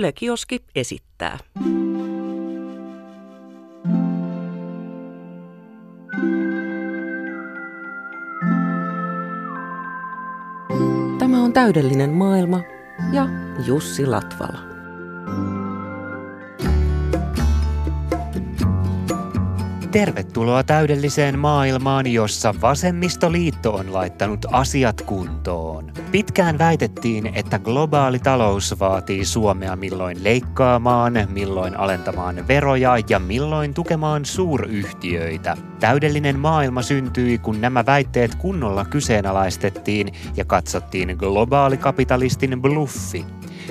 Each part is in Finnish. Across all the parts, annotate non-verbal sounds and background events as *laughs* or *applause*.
Yle Kioski esittää. Tämä on täydellinen maailma ja Jussi Latvala. Tervetuloa täydelliseen maailmaan, jossa vasemmistoliitto on laittanut asiat kuntoon. Pitkään väitettiin, että globaali talous vaatii Suomea milloin leikkaamaan, milloin alentamaan veroja ja milloin tukemaan suuryhtiöitä. Täydellinen maailma syntyi, kun nämä väitteet kunnolla kyseenalaistettiin ja katsottiin globaalikapitalistin bluffi.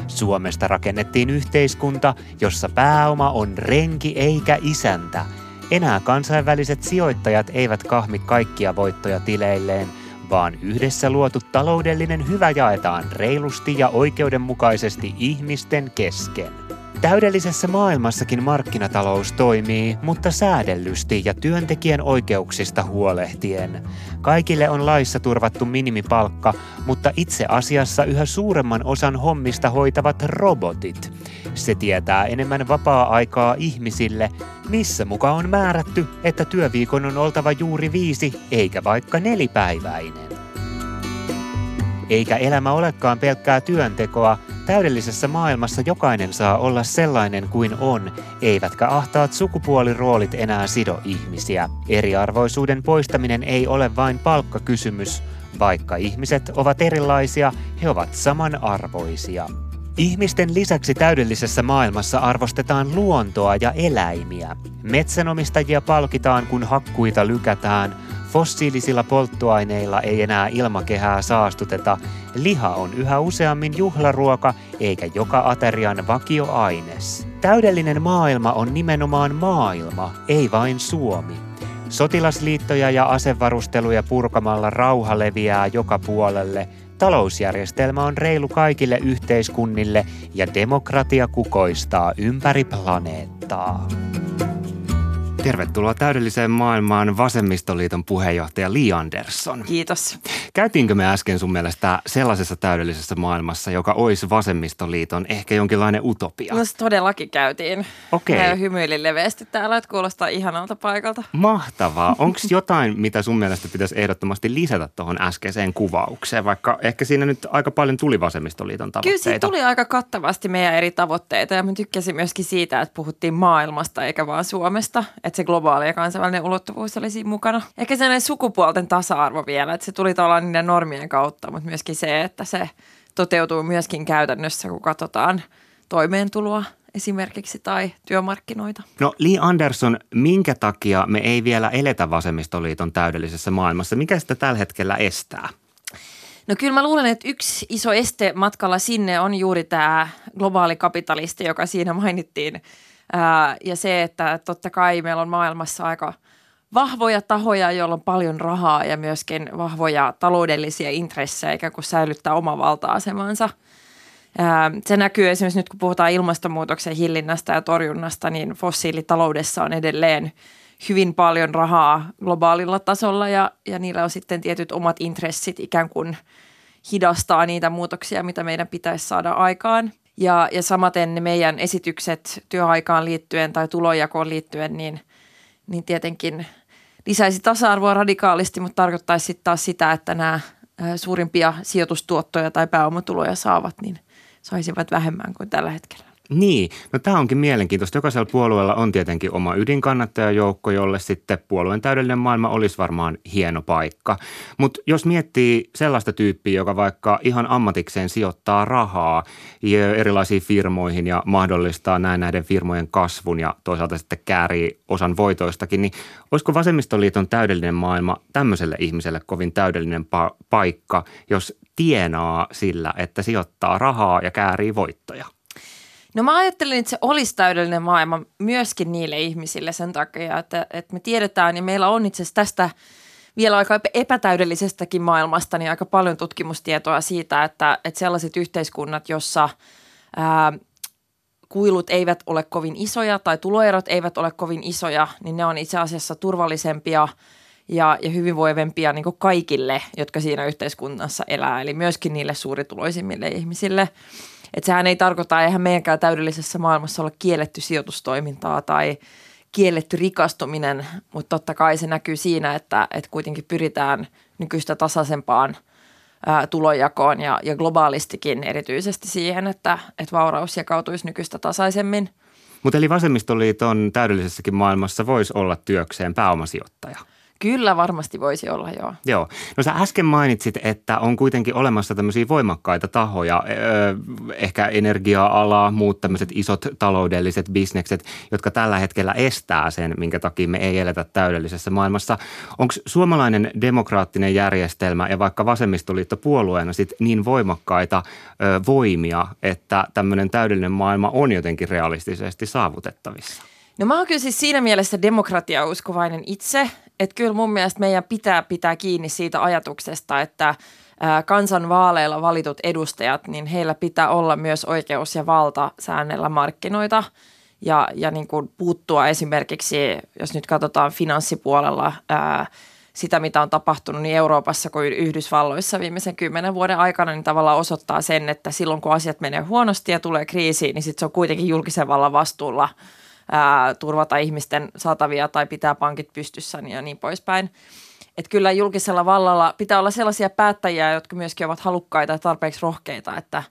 Suomesta rakennettiin yhteiskunta, jossa pääoma on renki eikä isäntä – enää kansainväliset sijoittajat eivät kahmi kaikkia voittoja tileilleen, vaan yhdessä luotu taloudellinen hyvä jaetaan reilusti ja oikeudenmukaisesti ihmisten kesken. Täydellisessä maailmassakin markkinatalous toimii, mutta säädellysti ja työntekijän oikeuksista huolehtien. Kaikille on laissa turvattu minimipalkka, mutta itse asiassa yhä suuremman osan hommista hoitavat robotit. Se tietää enemmän vapaa-aikaa ihmisille, missä muka on määrätty, että työviikon on oltava juuri viisi eikä vaikka nelipäiväinen. Eikä elämä olekaan pelkkää työntekoa, täydellisessä maailmassa jokainen saa olla sellainen kuin on, eivätkä ahtaat sukupuoliroolit enää sido ihmisiä. Eriarvoisuuden poistaminen ei ole vain palkkakysymys, vaikka ihmiset ovat erilaisia, he ovat samanarvoisia. Ihmisten lisäksi täydellisessä maailmassa arvostetaan luontoa ja eläimiä. Metsänomistajia palkitaan, kun hakkuita lykätään. Fossiilisilla polttoaineilla ei enää ilmakehää saastuteta. Liha on yhä useammin juhlaruoka, eikä joka aterian vakioaines. Täydellinen maailma on nimenomaan maailma, ei vain Suomi. Sotilasliittoja ja asevarusteluja purkamalla rauha leviää joka puolelle – Talousjärjestelmä on reilu kaikille yhteiskunnille ja demokratia kukoistaa ympäri planeettaa. Tervetuloa täydelliseen maailmaan vasemmistoliiton puheenjohtaja Li Andersson. Kiitos. Käytiinkö me äsken sun mielestä sellaisessa täydellisessä maailmassa, joka olisi vasemmistoliiton ehkä jonkinlainen utopia? No se todellakin käytiin. Okei. Okay. Hymyilin leveästi täällä, että kuulostaa ihanalta paikalta. Mahtavaa. Onko jotain, mitä sun mielestä pitäisi ehdottomasti lisätä tuohon äskeiseen kuvaukseen, vaikka ehkä siinä nyt aika paljon tuli vasemmistoliiton tavoitteita? Kyllä tuli aika kattavasti meidän eri tavoitteita ja mä tykkäsin myöskin siitä, että puhuttiin maailmasta eikä vaan Suomesta että se globaali ja kansainvälinen ulottuvuus oli siinä mukana. Ehkä sellainen sukupuolten tasa-arvo vielä, että se tuli tavallaan niiden normien kautta, mutta myöskin se, että se toteutuu myöskin käytännössä, kun katsotaan toimeentuloa esimerkiksi tai työmarkkinoita. No Li Andersson, minkä takia me ei vielä eletä vasemmistoliiton täydellisessä maailmassa? Mikä sitä tällä hetkellä estää? No kyllä mä luulen, että yksi iso este matkalla sinne on juuri tämä globaali kapitalisti, joka siinä mainittiin – Ää, ja se, että totta kai meillä on maailmassa aika vahvoja tahoja, joilla on paljon rahaa ja myöskin vahvoja taloudellisia intressejä ikään kuin säilyttää oma valta-asemansa. Ää, se näkyy esimerkiksi nyt, kun puhutaan ilmastonmuutoksen hillinnästä ja torjunnasta, niin fossiilitaloudessa on edelleen hyvin paljon rahaa globaalilla tasolla ja, ja niillä on sitten tietyt omat intressit ikään kuin hidastaa niitä muutoksia, mitä meidän pitäisi saada aikaan. Ja, ja samaten ne meidän esitykset työaikaan liittyen tai tulojakoon liittyen, niin, niin tietenkin lisäisi tasa-arvoa radikaalisti, mutta tarkoittaisi sitten taas sitä, että nämä suurimpia sijoitustuottoja tai pääomatuloja saavat, niin saisivat vähemmän kuin tällä hetkellä. Niin, no tämä onkin mielenkiintoista. Jokaisella puolueella on tietenkin oma ydinkannattajajoukko, jolle sitten puolueen täydellinen maailma olisi varmaan hieno paikka. Mutta jos miettii sellaista tyyppiä, joka vaikka ihan ammatikseen sijoittaa rahaa erilaisiin firmoihin ja mahdollistaa näin näiden firmojen kasvun ja toisaalta sitten käärii osan voitoistakin, niin olisiko vasemmistoliiton täydellinen maailma tämmöiselle ihmiselle kovin täydellinen pa- paikka, jos tienaa sillä, että sijoittaa rahaa ja käärii voittoja? No mä ajattelin, että se olisi täydellinen maailma myöskin niille ihmisille sen takia, että, että me tiedetään ja meillä on itse asiassa tästä vielä aika epätäydellisestäkin maailmasta niin aika paljon tutkimustietoa siitä, että, että sellaiset yhteiskunnat, jossa ää, kuilut eivät ole kovin isoja tai tuloerot eivät ole kovin isoja, niin ne on itse asiassa turvallisempia ja, ja hyvinvoivempia niin kaikille, jotka siinä yhteiskunnassa elää, eli myöskin niille suurituloisimmille ihmisille – Että sehän ei tarkoita, eihän meidänkään täydellisessä maailmassa ole kielletty sijoitustoimintaa tai kielletty rikastuminen, mutta totta kai se näkyy siinä, että, että kuitenkin pyritään nykyistä tasaisempaan ää, tulonjakoon ja, ja globaalistikin erityisesti siihen, että, että vauraus jakautuisi nykyistä tasaisemmin. Mutta eli vasemmistoliiton täydellisessäkin maailmassa voisi olla työkseen pääomasijoittaja – Kyllä varmasti voisi olla, joo. Joo. No sä äsken mainitsit, että on kuitenkin olemassa tämmöisiä voimakkaita tahoja, ehkä energia-ala, muut tämmöiset isot taloudelliset bisnekset, jotka tällä hetkellä estää sen, minkä takia me ei eletä täydellisessä maailmassa. Onko suomalainen demokraattinen järjestelmä ja vaikka vasemmistoliitto puolueena sit niin voimakkaita voimia, että tämmöinen täydellinen maailma on jotenkin realistisesti saavutettavissa? No mä oon kyllä siis siinä mielessä demokratiauskovainen itse, että kyllä mun mielestä meidän pitää pitää kiinni siitä ajatuksesta, että kansan vaaleilla valitut edustajat, niin heillä pitää olla myös oikeus ja valta säännellä markkinoita ja, ja niin kuin puuttua esimerkiksi, jos nyt katsotaan finanssipuolella ää, sitä, mitä on tapahtunut niin Euroopassa kuin Yhdysvalloissa viimeisen kymmenen vuoden aikana, niin tavallaan osoittaa sen, että silloin kun asiat menee huonosti ja tulee kriisi, niin sitten se on kuitenkin julkisen vallan vastuulla – ää, turvata ihmisten saatavia tai pitää pankit pystyssä ja niin poispäin. Et kyllä julkisella vallalla pitää olla sellaisia päättäjiä, jotka myöskin ovat halukkaita ja tarpeeksi rohkeita, että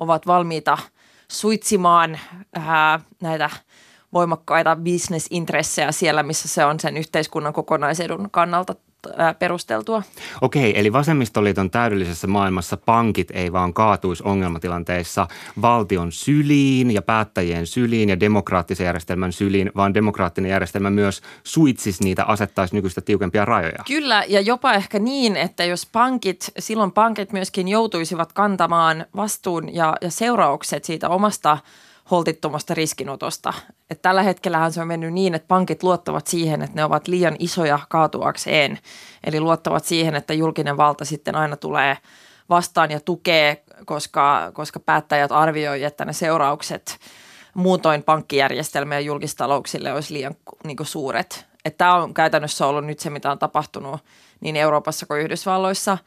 ovat valmiita suitsimaan ää, näitä voimakkaita bisnesintressejä siellä, missä se on sen yhteiskunnan kokonaisedun kannalta perusteltua. Okei, eli vasemmistoliiton täydellisessä maailmassa pankit ei vaan kaatuisi ongelmatilanteissa valtion syliin ja päättäjien syliin ja demokraattisen järjestelmän syliin, vaan demokraattinen järjestelmä myös suitsisi niitä, asettaisi nykyistä tiukempia rajoja. Kyllä, ja jopa ehkä niin, että jos pankit, silloin pankit myöskin joutuisivat kantamaan vastuun ja, ja seuraukset siitä omasta – holtittomasta riskinotosta. Et tällä hetkellähän se on mennyt niin, että pankit luottavat siihen, että ne ovat liian isoja kaatuakseen. Eli luottavat siihen, että julkinen valta sitten aina tulee vastaan ja tukee, koska, koska päättäjät arvioivat, että ne seuraukset muutoin pankkijärjestelmä ja julkistalouksille olisi liian niin suuret. Tämä on käytännössä ollut nyt se, mitä on tapahtunut niin Euroopassa kuin Yhdysvalloissa.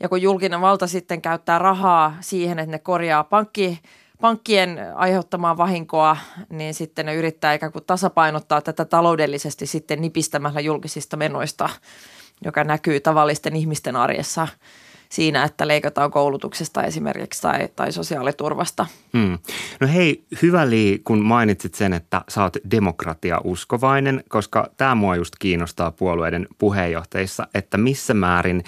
Ja kun julkinen valta sitten käyttää rahaa siihen, että ne korjaa pankki pankkien aiheuttamaa vahinkoa, niin sitten ne yrittää ikään kuin tasapainottaa tätä taloudellisesti sitten nipistämällä julkisista menoista, joka näkyy tavallisten ihmisten arjessa siinä, että leikataan koulutuksesta esimerkiksi tai, tai sosiaaliturvasta. Hmm. No hei, hyvä Li, kun mainitsit sen, että sä oot demokratia-uskovainen, koska tämä mua just kiinnostaa puolueiden puheenjohtajissa, että missä määrin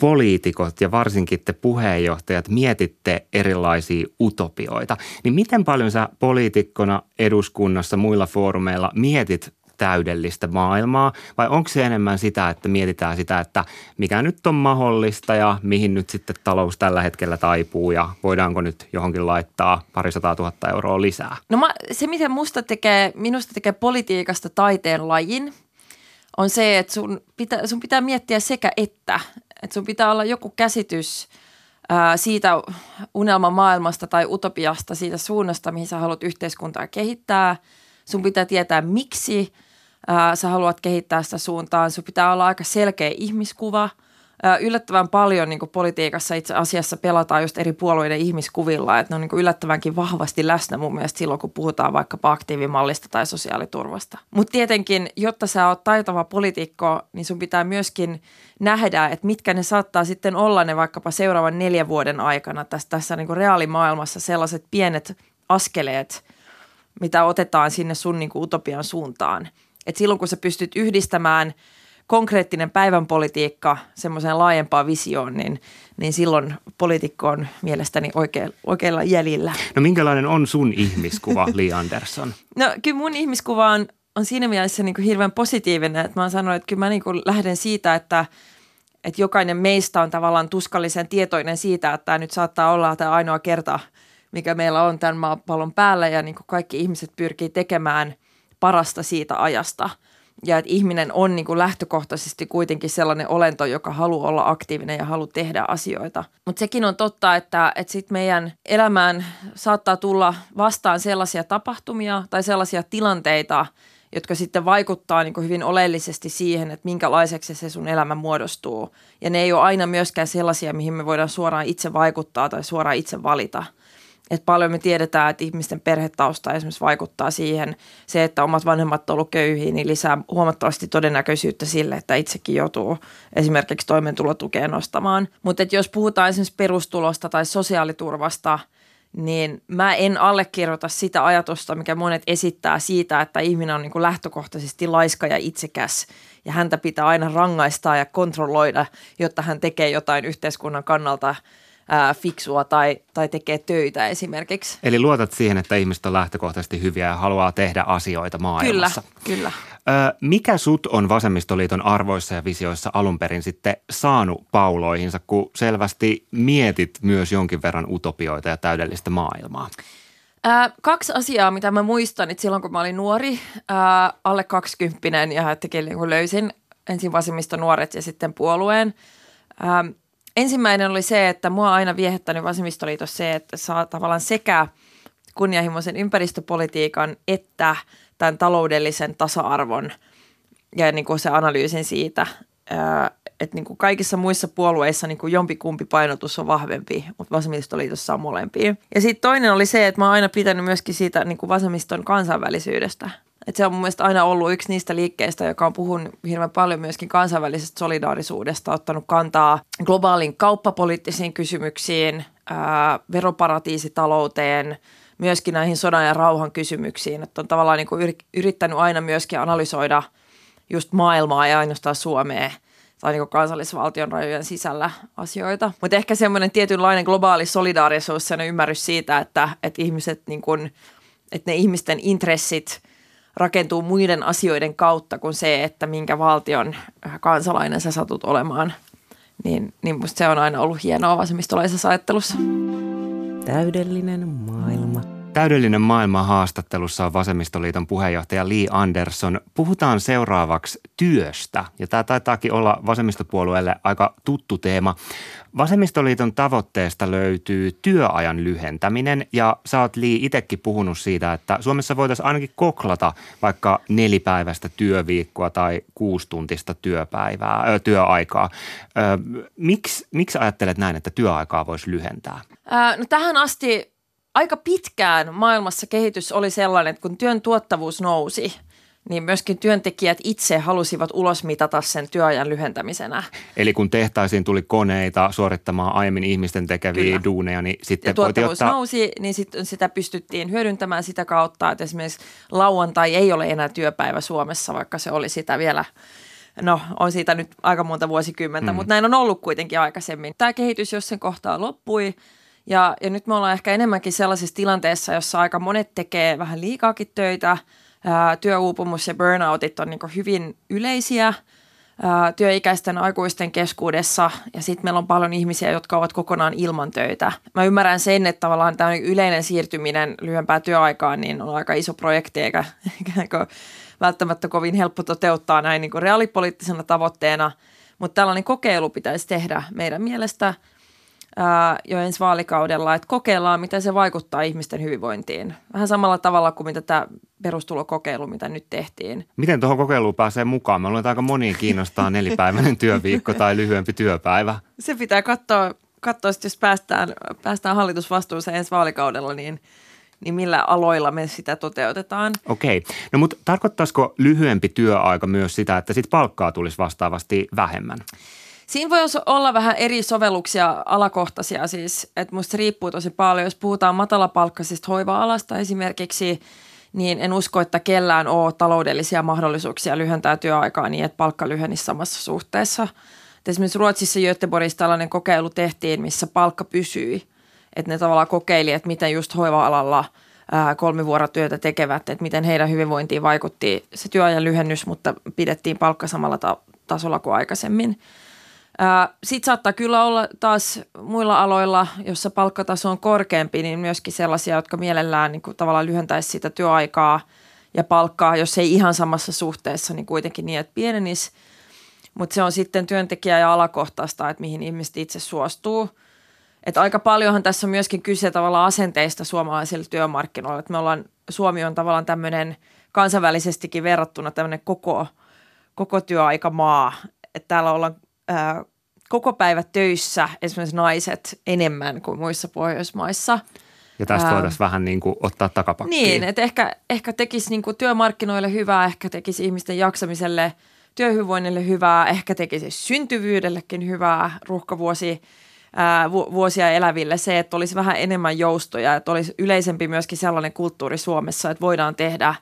poliitikot ja varsinkin te puheenjohtajat mietitte erilaisia utopioita, niin miten paljon sä poliitikkona eduskunnassa muilla foorumeilla mietit täydellistä maailmaa vai onko se enemmän sitä, että mietitään sitä, että mikä nyt on mahdollista ja mihin nyt sitten talous tällä hetkellä taipuu ja voidaanko nyt johonkin laittaa parisataa tuhatta euroa lisää? No mä, se, miten musta tekee, minusta tekee politiikasta taiteen lajin, on se, että sun pitää, sun pitää miettiä sekä että. Että sun pitää olla joku käsitys ää, siitä unelmamaailmasta tai utopiasta, siitä suunnasta, mihin sä haluat yhteiskuntaa kehittää. Sun pitää tietää, miksi ää, sä haluat kehittää sitä suuntaan. Sun pitää olla aika selkeä ihmiskuva – yllättävän paljon niin kuin politiikassa itse asiassa pelataan just eri puolueiden ihmiskuvilla, että ne on niin kuin yllättävänkin vahvasti läsnä mun mielestä silloin, kun puhutaan vaikkapa aktiivimallista tai sosiaaliturvasta. Mutta tietenkin, jotta sä oot taitava poliitikko, niin sun pitää myöskin nähdä, että mitkä ne saattaa sitten olla ne vaikkapa seuraavan neljän vuoden aikana tässä, tässä niin kuin reaalimaailmassa sellaiset pienet askeleet, mitä otetaan sinne sun niin kuin utopian suuntaan. Et silloin, kun sä pystyt yhdistämään – konkreettinen päivän politiikka semmoiseen laajempaan visioon, niin, niin silloin poliitikko on mielestäni oikein, oikeilla jäljillä. No minkälainen on sun ihmiskuva, Li Andersson? *laughs* No kyllä mun ihmiskuva on, on siinä mielessä niin kuin hirveän positiivinen, että mä oon sanonut, että kyllä mä niin kuin lähden siitä, että, että jokainen meistä on tavallaan tuskallisen tietoinen siitä, että tämä nyt saattaa olla tämä ainoa kerta, mikä meillä on tämän maapallon päällä ja niin kuin kaikki ihmiset pyrkii tekemään parasta siitä ajasta – ja että ihminen on niin kuin lähtökohtaisesti kuitenkin sellainen olento, joka haluaa olla aktiivinen ja haluaa tehdä asioita. Mutta sekin on totta, että, että sit meidän elämään saattaa tulla vastaan sellaisia tapahtumia tai sellaisia tilanteita, jotka sitten vaikuttaa niin hyvin oleellisesti siihen, että minkälaiseksi se sun elämä muodostuu. Ja ne ei ole aina myöskään sellaisia, mihin me voidaan suoraan itse vaikuttaa tai suoraan itse valita. Että paljon me tiedetään, että ihmisten perhetausta esimerkiksi vaikuttaa siihen. Se, että omat vanhemmat on ollut köyhiä, niin lisää huomattavasti todennäköisyyttä sille, että itsekin joutuu esimerkiksi toimeentulotukeen nostamaan. Mutta jos puhutaan esimerkiksi perustulosta tai sosiaaliturvasta – niin mä en allekirjoita sitä ajatusta, mikä monet esittää siitä, että ihminen on niin kuin lähtökohtaisesti laiska ja itsekäs ja häntä pitää aina rangaistaa ja kontrolloida, jotta hän tekee jotain yhteiskunnan kannalta ää, fiksua tai, tai tekee töitä esimerkiksi. Eli luotat siihen, että ihmiset on lähtökohtaisesti hyviä ja haluaa tehdä asioita maailmassa. Kyllä, kyllä. Ö, mikä sut on Vasemmistoliiton arvoissa ja visioissa alun perin sitten saanut pauloihinsa, kun selvästi mietit myös jonkin verran utopioita ja täydellistä maailmaa? Ää, kaksi asiaa, mitä mä muistan, että silloin kun mä olin nuori, ää, alle kaksikymppinen ja jotenkin niin löysin ensin vasemmistonuoret ja sitten puolueen. Ää, ensimmäinen oli se, että mua aina viehättänyt vasemmistoliitossa se, että saa tavallaan sekä kunnianhimoisen ympäristöpolitiikan että tämän taloudellisen tasa-arvon ja niin kuin se analyysin siitä, että niin kuin kaikissa muissa puolueissa niin kuin jompikumpi painotus on vahvempi, mutta vasemmistoliitossa on molempia. Ja sitten toinen oli se, että mä oon aina pitänyt myöskin siitä niin kuin vasemmiston kansainvälisyydestä. Et se on mun mielestä aina ollut yksi niistä liikkeistä, joka on puhunut hirveän paljon myöskin kansainvälisestä solidaarisuudesta, ottanut kantaa globaalin kauppapoliittisiin kysymyksiin, ää, veroparatiisitalouteen, myöskin näihin sodan ja rauhan kysymyksiin. Että on tavallaan niin kuin yrittänyt aina myöskin analysoida just maailmaa ja ainoastaan Suomea tai niin kansallisvaltion rajojen sisällä asioita. Mutta ehkä semmoinen tietynlainen globaali solidaarisuus ja ymmärrys siitä, että, että ihmiset niin kuin, että ne ihmisten intressit – rakentuu muiden asioiden kautta kuin se, että minkä valtion kansalainen sä satut olemaan. Niin, niin musta se on aina ollut hienoa vasemmistolaisessa ajattelussa. Täydellinen maailma. Täydellinen maailma haastattelussa on Vasemmistoliiton puheenjohtaja Lee Anderson. Puhutaan seuraavaksi työstä, ja tämä taitaakin olla vasemmistopuolueelle aika tuttu teema. Vasemmistoliiton tavoitteesta löytyy työajan lyhentäminen, ja sä oot Lee itsekin puhunut siitä, että Suomessa voitaisiin ainakin koklata vaikka nelipäiväistä työviikkoa tai kuustuntista työpäivää, ö, työaikaa. Ö, miksi, miksi ajattelet näin, että työaikaa voisi lyhentää? Ää, no tähän asti aika pitkään maailmassa kehitys oli sellainen, että kun työn tuottavuus nousi, niin myöskin työntekijät itse halusivat ulosmitata sen työajan lyhentämisenä. Eli kun tehtaisiin tuli koneita suorittamaan aiemmin ihmisten tekeviä Kyllä. duuneja, niin sitten ja tuottavuus ottaa... nousi, niin sit, sitä pystyttiin hyödyntämään sitä kautta, että esimerkiksi lauantai ei ole enää työpäivä Suomessa, vaikka se oli sitä vielä No, on siitä nyt aika monta vuosikymmentä, mm. mutta näin on ollut kuitenkin aikaisemmin. Tämä kehitys, jos sen kohtaa loppui, ja, ja nyt me ollaan ehkä enemmänkin sellaisessa tilanteessa, jossa aika monet tekee vähän liikaakin töitä. Ää, työuupumus ja burnoutit on niin hyvin yleisiä ää, työikäisten aikuisten keskuudessa ja sitten meillä on paljon ihmisiä, jotka ovat kokonaan ilman töitä. Mä ymmärrän sen, että tavallaan tämä yleinen siirtyminen lyhyempään työaikaan niin on aika iso projekti eikä, eikä välttämättä kovin helppo toteuttaa näin niin reaalipoliittisena tavoitteena, mutta tällainen kokeilu pitäisi tehdä meidän mielestä – ää, jo ensi vaalikaudella, että kokeillaan, miten se vaikuttaa ihmisten hyvinvointiin. Vähän samalla tavalla kuin mitä tämä perustulokokeilu, mitä nyt tehtiin. Miten tuohon kokeiluun pääsee mukaan? Me luulen, että aika moni kiinnostaa *laughs* nelipäiväinen työviikko tai lyhyempi työpäivä. Se pitää katsoa, katsoa jos päästään, päästään hallitusvastuuseen ensi vaalikaudella, niin niin millä aloilla me sitä toteutetaan. Okei. No mutta tarkoittaisiko lyhyempi työaika myös sitä, että sit palkkaa tulisi vastaavasti vähemmän? Siinä voi olla vähän eri sovelluksia alakohtaisia siis, että musta riippuu tosi paljon. Jos puhutaan matalapalkkaisesta hoiva-alasta esimerkiksi, niin en usko, että kellään on taloudellisia mahdollisuuksia lyhentää työaikaa niin, että palkka lyhenisi samassa suhteessa. Et esimerkiksi Ruotsissa Göteborgissa tällainen kokeilu tehtiin, missä palkka pysyi. Että ne tavallaan kokeili, että miten just hoiva-alalla kolmivuorotyötä tekevät, että miten heidän hyvinvointiin vaikutti se työajan lyhennys, mutta pidettiin palkka samalla ta- tasolla kuin aikaisemmin. Sitten saattaa kyllä olla taas muilla aloilla, jossa palkkataso on korkeampi, niin myöskin sellaisia, jotka mielellään niin kuin tavallaan lyhentäisi sitä työaikaa ja palkkaa, jos ei ihan samassa suhteessa, niin kuitenkin niin, että pienenisi. Mutta se on sitten työntekijä- ja alakohtaista, että mihin ihmiset itse suostuu. Et aika paljonhan tässä on myöskin kyse tavallaan asenteista suomalaisilla työmarkkinoilla. Et me ollaan, Suomi on tavallaan tämmöinen kansainvälisestikin verrattuna tämmöinen koko, koko työaikamaa. Että täällä ollaan koko päivä töissä esimerkiksi naiset enemmän kuin muissa Pohjoismaissa. Ja tästä Ää, voitaisiin vähän niin kuin ottaa takapakkiin. Niin, että ehkä, ehkä tekisi niin kuin työmarkkinoille hyvää, ehkä tekisi ihmisten jaksamiselle, työhyvinvoinnille hyvää, ehkä tekisi syntyvyydellekin hyvää ruuhkavuosi ää, vuosia eläville se, että olisi vähän enemmän joustoja, että olisi yleisempi myöskin sellainen kulttuuri Suomessa, että voidaan tehdä,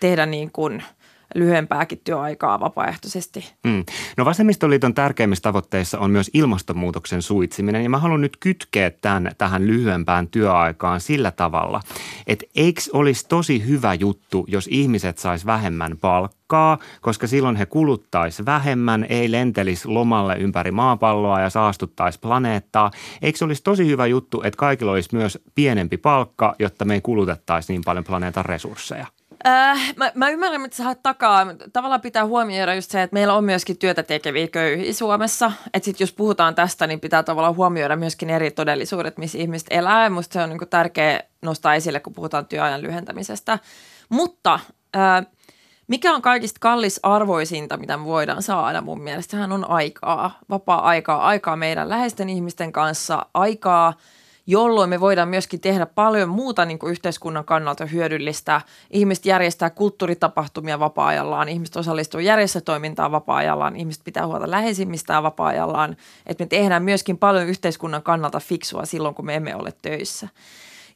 tehdä niin kuin – lyhyempääkin työaikaa vapaaehtoisesti. Mm. No vasemmistoliiton tärkeimmissä tavoitteissa on myös ilmastonmuutoksen suitsiminen ja mä haluan nyt kytkeä tämän tähän lyhyempään työaikaan sillä tavalla, että eikö olisi tosi hyvä juttu, jos ihmiset sais vähemmän palkkaa, koska silloin he kuluttaisi vähemmän, ei lentelisi lomalle ympäri maapalloa ja saastuttaisi planeettaa. Eikö se olisi tosi hyvä juttu, että kaikilla olisi myös pienempi palkka, jotta me ei kulutettaisi niin paljon planeetan resursseja? Äh, mä, mä ymmärrän, että sä takaa. Tavallaan pitää huomioida just se, että meillä on myöskin työtä tekeviä köyhiä Suomessa. Että sit jos puhutaan tästä, niin pitää tavallaan huomioida myöskin eri todellisuudet, missä ihmiset elää. Musta se on niin tärkeä nostaa esille, kun puhutaan työajan lyhentämisestä. Mutta äh, mikä on kaikista kallis arvoisinta, mitä me voidaan saada mun mielestä? Sehän on aikaa, vapaa-aikaa, aikaa meidän läheisten ihmisten kanssa, aikaa – jolloin me voidaan myöskin tehdä paljon muuta niin kuin yhteiskunnan kannalta hyödyllistä. Ihmiset järjestää kulttuuritapahtumia vapaa-ajallaan, ihmiset osallistuu järjestötoimintaan vapaa-ajallaan, ihmiset pitää huolta läheisimmistään vapaa-ajallaan. Että me tehdään myöskin paljon yhteiskunnan kannalta fiksua silloin, kun me emme ole töissä.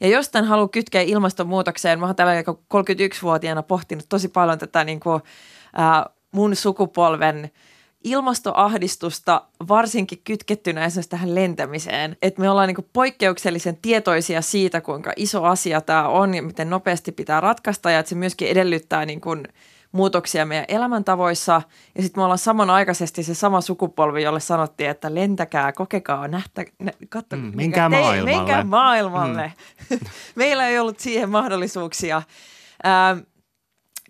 Ja jos tämän haluaa kytkeä ilmastonmuutokseen, mä oon tällä 31-vuotiaana pohtinut tosi paljon tätä niin kuin, äh, mun sukupolven – ilmastoahdistusta varsinkin kytkettynä esimerkiksi tähän lentämiseen. Että me ollaan niin poikkeuksellisen tietoisia siitä, kuinka iso asia tämä on ja miten nopeasti pitää ratkaista ja että se myöskin edellyttää niin kuin muutoksia meidän elämäntavoissa. Ja sitten me ollaan samanaikaisesti se sama sukupolvi, jolle sanottiin, että lentäkää, kokekaa, nähtä, nä, katso, mm, menkää maailmalle. Menkää maailmalle. Mm. *laughs* Meillä ei ollut siihen mahdollisuuksia. Ähm,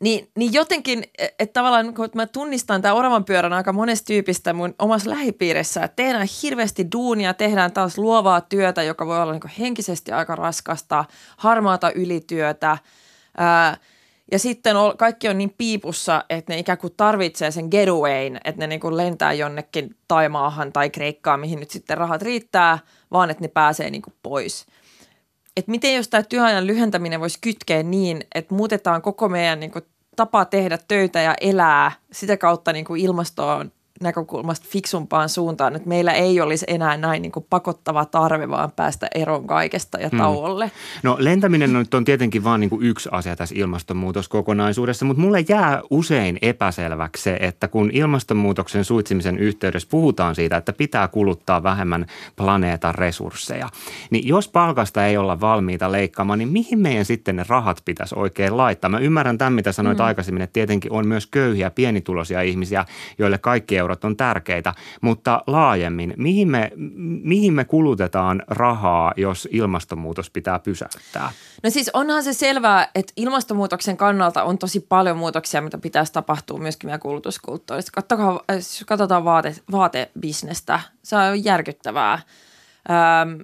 niin, niin jotenkin, e, että tavallaan kun mä tunnistan tämän oravan pyörän aika monesta tyypistä mun omassa lähipiirissä, että tehdään hirveästi duunia, tehdään taas luovaa työtä, joka voi olla niin henkisesti aika raskasta, harmaata ylityötä. Ää, ja sitten kaikki on niin piipussa, että ne ikään kuin tarvitsee sen getawayn, että ne niin kuin lentää jonnekin Taimaahan tai Kreikkaan, mihin nyt sitten rahat riittää, vaan että ne pääsee niin kuin pois – että miten jos tämä työajan lyhentäminen voisi kytkeä niin, että muutetaan koko meidän niin kuin, tapa tehdä töitä ja elää sitä kautta niin kuin ilmastoon näkökulmasta fiksumpaan suuntaan, että meillä ei olisi enää näin niin kuin pakottava tarve vaan päästä eroon kaikesta ja hmm. tauolle. Hmm. No lentäminen on, on tietenkin vain niin yksi asia tässä ilmastonmuutoskokonaisuudessa, mutta mulle jää usein epäselväksi se, että kun ilmastonmuutoksen suitsimisen yhteydessä puhutaan siitä, että pitää kuluttaa vähemmän planeetan resursseja, niin jos palkasta ei olla valmiita leikkaamaan, niin mihin meidän sitten ne rahat pitäisi oikein laittaa? Mä ymmärrän tämän, mitä sanoit hmm. aikaisemmin, että tietenkin on myös köyhiä, pienituloisia ihmisiä, joille kaikki eurot on tärkeitä, mutta laajemmin, mihin me, mihin me kulutetaan rahaa, jos ilmastonmuutos pitää pysäyttää? No siis onhan se selvää, että ilmastonmuutoksen kannalta on tosi paljon muutoksia, mitä pitäisi tapahtua myöskin meidän kulutuskulttuurissa. Katsotaan, jos katsotaan vaate, vaatebisnestä, se on järkyttävää. Öm,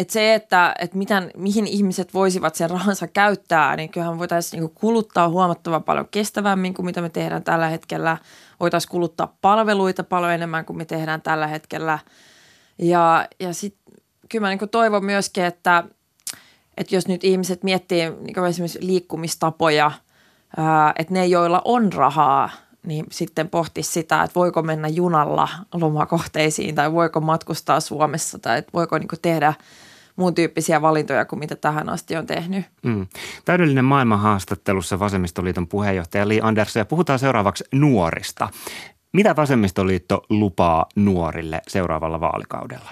että se, että, että miten, mihin ihmiset voisivat sen rahansa käyttää, niin kyllähän voitaisiin niin kuluttaa huomattavan paljon kestävämmin kuin mitä me tehdään tällä hetkellä. Voitaisiin kuluttaa palveluita paljon enemmän kuin me tehdään tällä hetkellä. Ja, ja sitten kyllä mä niin toivon myöskin, että, että jos nyt ihmiset miettii niin esimerkiksi liikkumistapoja, että ne, joilla on rahaa, niin sitten pohti sitä, että voiko mennä junalla lomakohteisiin tai voiko matkustaa Suomessa tai että voiko niin tehdä – muun tyyppisiä valintoja kuin mitä tähän asti on tehnyt. Mm. Täydellinen maailmanhaastattelussa Vasemmistoliiton puheenjohtaja Li Andersson ja puhutaan seuraavaksi nuorista. Mitä Vasemmistoliitto lupaa nuorille seuraavalla vaalikaudella?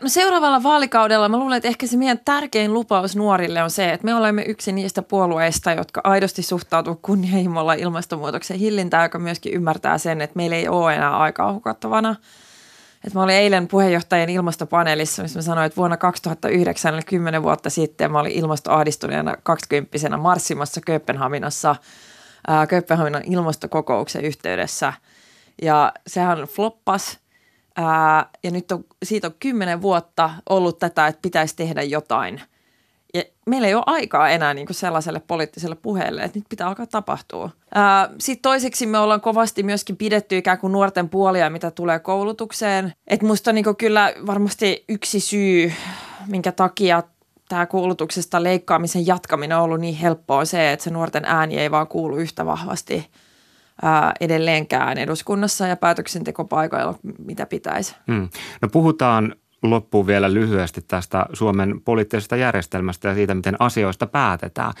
No seuraavalla vaalikaudella mä luulen, että ehkä se meidän tärkein lupaus nuorille on se, että me olemme yksi niistä puolueista, jotka aidosti suhtautuu kunnianhimolla ilmastonmuutoksen hillintään, joka myöskin ymmärtää sen, että meillä ei ole enää aikaa hukattavana – et mä olin eilen puheenjohtajien ilmastopaneelissa, missä mä sanoin, että vuonna 2009, eli 10 vuotta sitten, mä olin ilmastoahdistuneena 20 marssimassa Kööpenhaminassa, ää, Kööpenhaminan ilmastokokouksen yhteydessä. Ja sehän floppas. Ää, ja nyt on, siitä on kymmenen vuotta ollut tätä, että pitäisi tehdä jotain – ja meillä ei ole aikaa enää niin kuin sellaiselle poliittiselle puheelle, että nyt pitää alkaa tapahtua. Sitten toiseksi me ollaan kovasti myöskin pidetty ikään kuin nuorten puolia, mitä tulee koulutukseen. Että musta niin kyllä varmasti yksi syy, minkä takia tämä koulutuksesta leikkaamisen jatkaminen on ollut niin helppoa se, että se nuorten ääni ei vaan kuulu yhtä vahvasti ää, edelleenkään eduskunnassa ja päätöksentekopaikoilla, mitä pitäisi. Hmm. No puhutaan loppuun vielä lyhyesti tästä Suomen poliittisesta järjestelmästä ja siitä, miten asioista päätetään.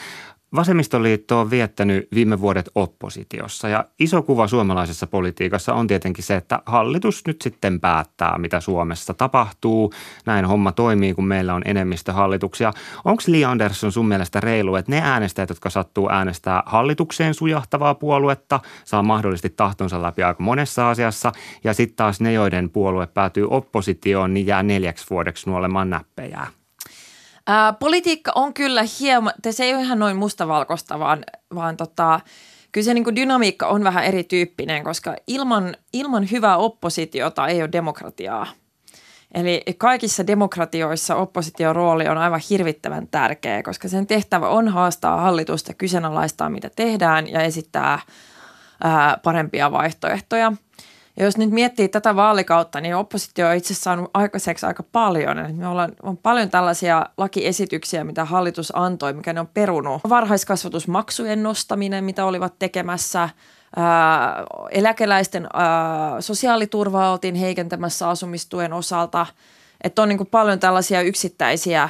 Vasemmistoliitto on viettänyt viime vuodet oppositiossa ja iso kuva suomalaisessa politiikassa on tietenkin se, että hallitus nyt sitten päättää, mitä Suomessa tapahtuu. Näin homma toimii, kun meillä on enemmistöhallituksia. Onko Li Andersson sun mielestä reilu, että ne äänestäjät, jotka sattuu äänestää hallitukseen sujahtavaa puoluetta, saa mahdollisesti tahtonsa läpi aika monessa asiassa ja sitten taas ne, joiden puolue päätyy oppositioon, niin jää neljäksi vuodeksi nuolemaan näppejään? Ää, politiikka on kyllä hieman, se ei ole ihan noin mustavalkoista, vaan, vaan tota, kyllä se niin kuin dynamiikka on vähän erityyppinen, koska ilman, ilman hyvää oppositiota ei ole demokratiaa. Eli kaikissa demokratioissa opposition rooli on aivan hirvittävän tärkeä, koska sen tehtävä on haastaa hallitusta, kyseenalaistaa mitä tehdään ja esittää ää, parempia vaihtoehtoja – ja jos nyt miettii tätä vaalikautta, niin oppositio on itse saanut aikaiseksi aika paljon. Eli me ollaan, on paljon tällaisia lakiesityksiä, mitä hallitus antoi, mikä ne on perunut. Varhaiskasvatusmaksujen nostaminen, mitä olivat tekemässä. Ää, eläkeläisten ää, sosiaaliturvaa oltiin heikentämässä asumistuen osalta. Että on niin paljon tällaisia yksittäisiä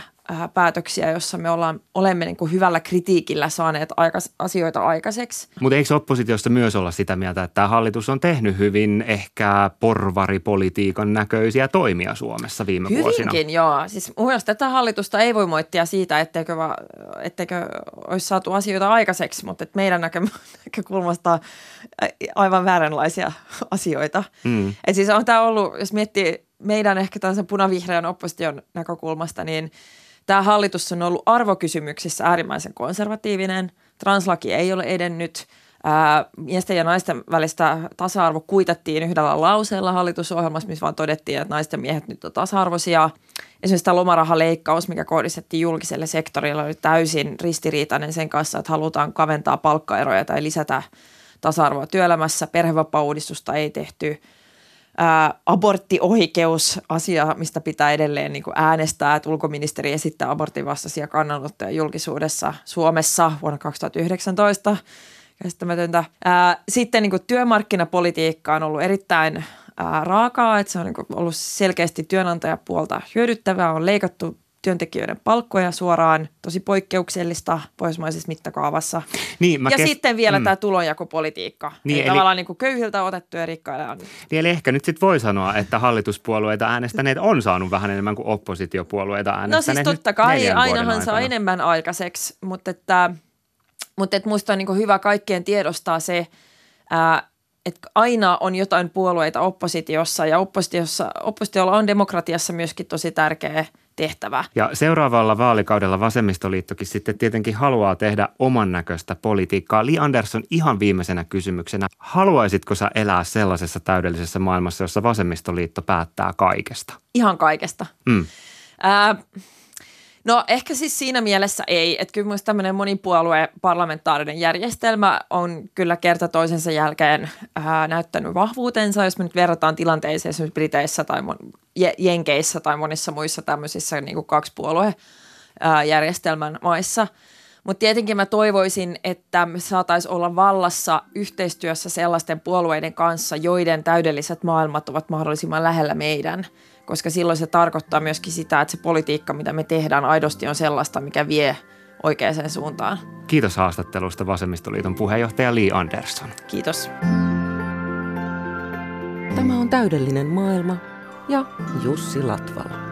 päätöksiä, jossa me ollaan, olemme niin kuin hyvällä kritiikillä saaneet aikas, asioita aikaiseksi. Mutta eikö oppositiosta myös olla sitä mieltä, että tämä hallitus on tehnyt hyvin ehkä porvaripolitiikan näköisiä toimia Suomessa viime Hyvinkin, vuosina? Hyvinkin, joo. Siis mun mielestä tätä hallitusta ei voi moittia siitä, etteikö, va, etteikö olisi saatu asioita aikaiseksi, mutta et meidän *laughs* näkökulmasta aivan vääränlaisia *laughs* asioita. Mm. Et siis on tämä ollut, jos miettii meidän ehkä tällaisen punavihreän opposition näkökulmasta, niin – Tämä hallitus on ollut arvokysymyksissä äärimmäisen konservatiivinen. Translaki ei ole edennyt. Ää, miesten ja naisten välistä tasa-arvo kuitattiin yhdellä lauseella hallitusohjelmassa, missä vaan todettiin, että naisten miehet nyt on tasa-arvoisia. Esimerkiksi tämä lomarahaleikkaus, mikä kohdistettiin julkiselle sektorille, oli täysin ristiriitainen sen kanssa, että halutaan kaventaa palkkaeroja tai lisätä tasa-arvoa työelämässä. Perhevapaa-uudistusta ei tehty – ää, aborttioikeus, asia, mistä pitää edelleen niin kuin äänestää, että ulkoministeri esittää abortin vastaisia kannanottoja julkisuudessa Suomessa vuonna 2019. Käsittämätöntä. Sitten niin kuin työmarkkinapolitiikka on ollut erittäin raakaa, että se on niin kuin ollut selkeästi työnantajapuolta hyödyttävää, on leikattu työntekijöiden palkkoja suoraan, tosi poikkeuksellista pohjoismaisessa mittakaavassa. Niin, ja kes... sitten vielä mm. tämä tulonjakopolitiikka. Niin, eli, tavallaan niin kuin köyhiltä otettu ja rikkaille on. Niin, eli ehkä nyt sitten voi sanoa, että hallituspuolueita äänestäneet on saanut vähän enemmän kuin oppositiopuolueita äänestäneet. No siis totta kai, ainahan saa enemmän aikaiseksi, mutta että, mutta että musta on niin hyvä kaikkien tiedostaa se, ää, että aina on jotain puolueita oppositiossa ja oppositiossa, oppositiolla on demokratiassa myöskin tosi tärkeä – tehtävä. Ja seuraavalla vaalikaudella vasemmistoliittokin sitten tietenkin haluaa tehdä oman näköistä politiikkaa. Li Andersson ihan viimeisenä kysymyksenä. Haluaisitko sä elää sellaisessa täydellisessä maailmassa, jossa vasemmistoliitto päättää kaikesta? Ihan kaikesta. Mm. Äh, No ehkä siis siinä mielessä ei, että kyllä myös tämmöinen monipuolue parlamentaarinen järjestelmä on kyllä kerta toisensa jälkeen ää, näyttänyt vahvuutensa, jos me nyt verrataan tilanteeseen esimerkiksi Briteissä tai mon- Jenkeissä tai monissa muissa tämmöisissä niin kuin kaksipuolue järjestelmän maissa. Mutta tietenkin mä toivoisin, että me saataisiin olla vallassa yhteistyössä sellaisten puolueiden kanssa, joiden täydelliset maailmat ovat mahdollisimman lähellä meidän – koska silloin se tarkoittaa myöskin sitä, että se politiikka, mitä me tehdään aidosti on sellaista, mikä vie oikeaan suuntaan. Kiitos haastattelusta Vasemmistoliiton puheenjohtaja Li Andersson. Kiitos. Tämä on täydellinen maailma ja Jussi Latvala.